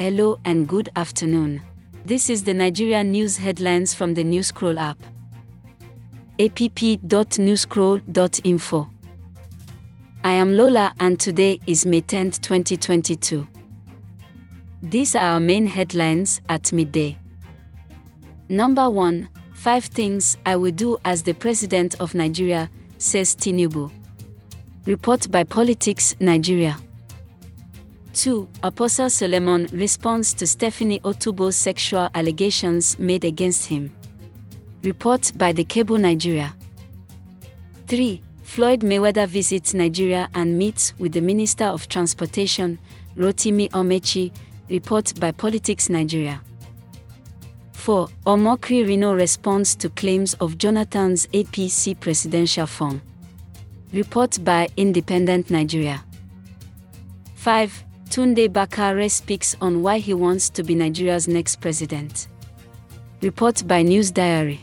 Hello and good afternoon. This is the Nigerian news headlines from the Newscroll app. app.newscroll.info. I am Lola and today is May 10, 2022. These are our main headlines at midday. Number 1 Five things I will do as the President of Nigeria, says Tinubu. Report by Politics Nigeria. 2. Apostle Suleman responds to Stephanie Otobo's sexual allegations made against him. Report by The Cable Nigeria. 3. Floyd Mayweather visits Nigeria and meets with the Minister of Transportation, Rotimi Amaechi. Report by Politics Nigeria. 4. Omokri Reno responds to claims of Jonathan's APC presidential form. Report by Independent Nigeria. 5. Tunde Bakare speaks on why he wants to be Nigeria's next president. Report by News Diary.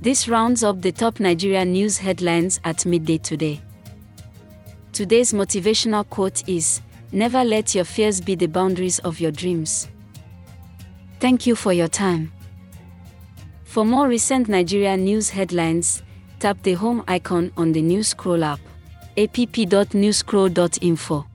This rounds up the top Nigeria news headlines at midday today. Today's motivational quote is Never let your fears be the boundaries of your dreams. Thank you for your time. For more recent Nigeria news headlines, tap the home icon on the news scroll app. app.newscroll.info.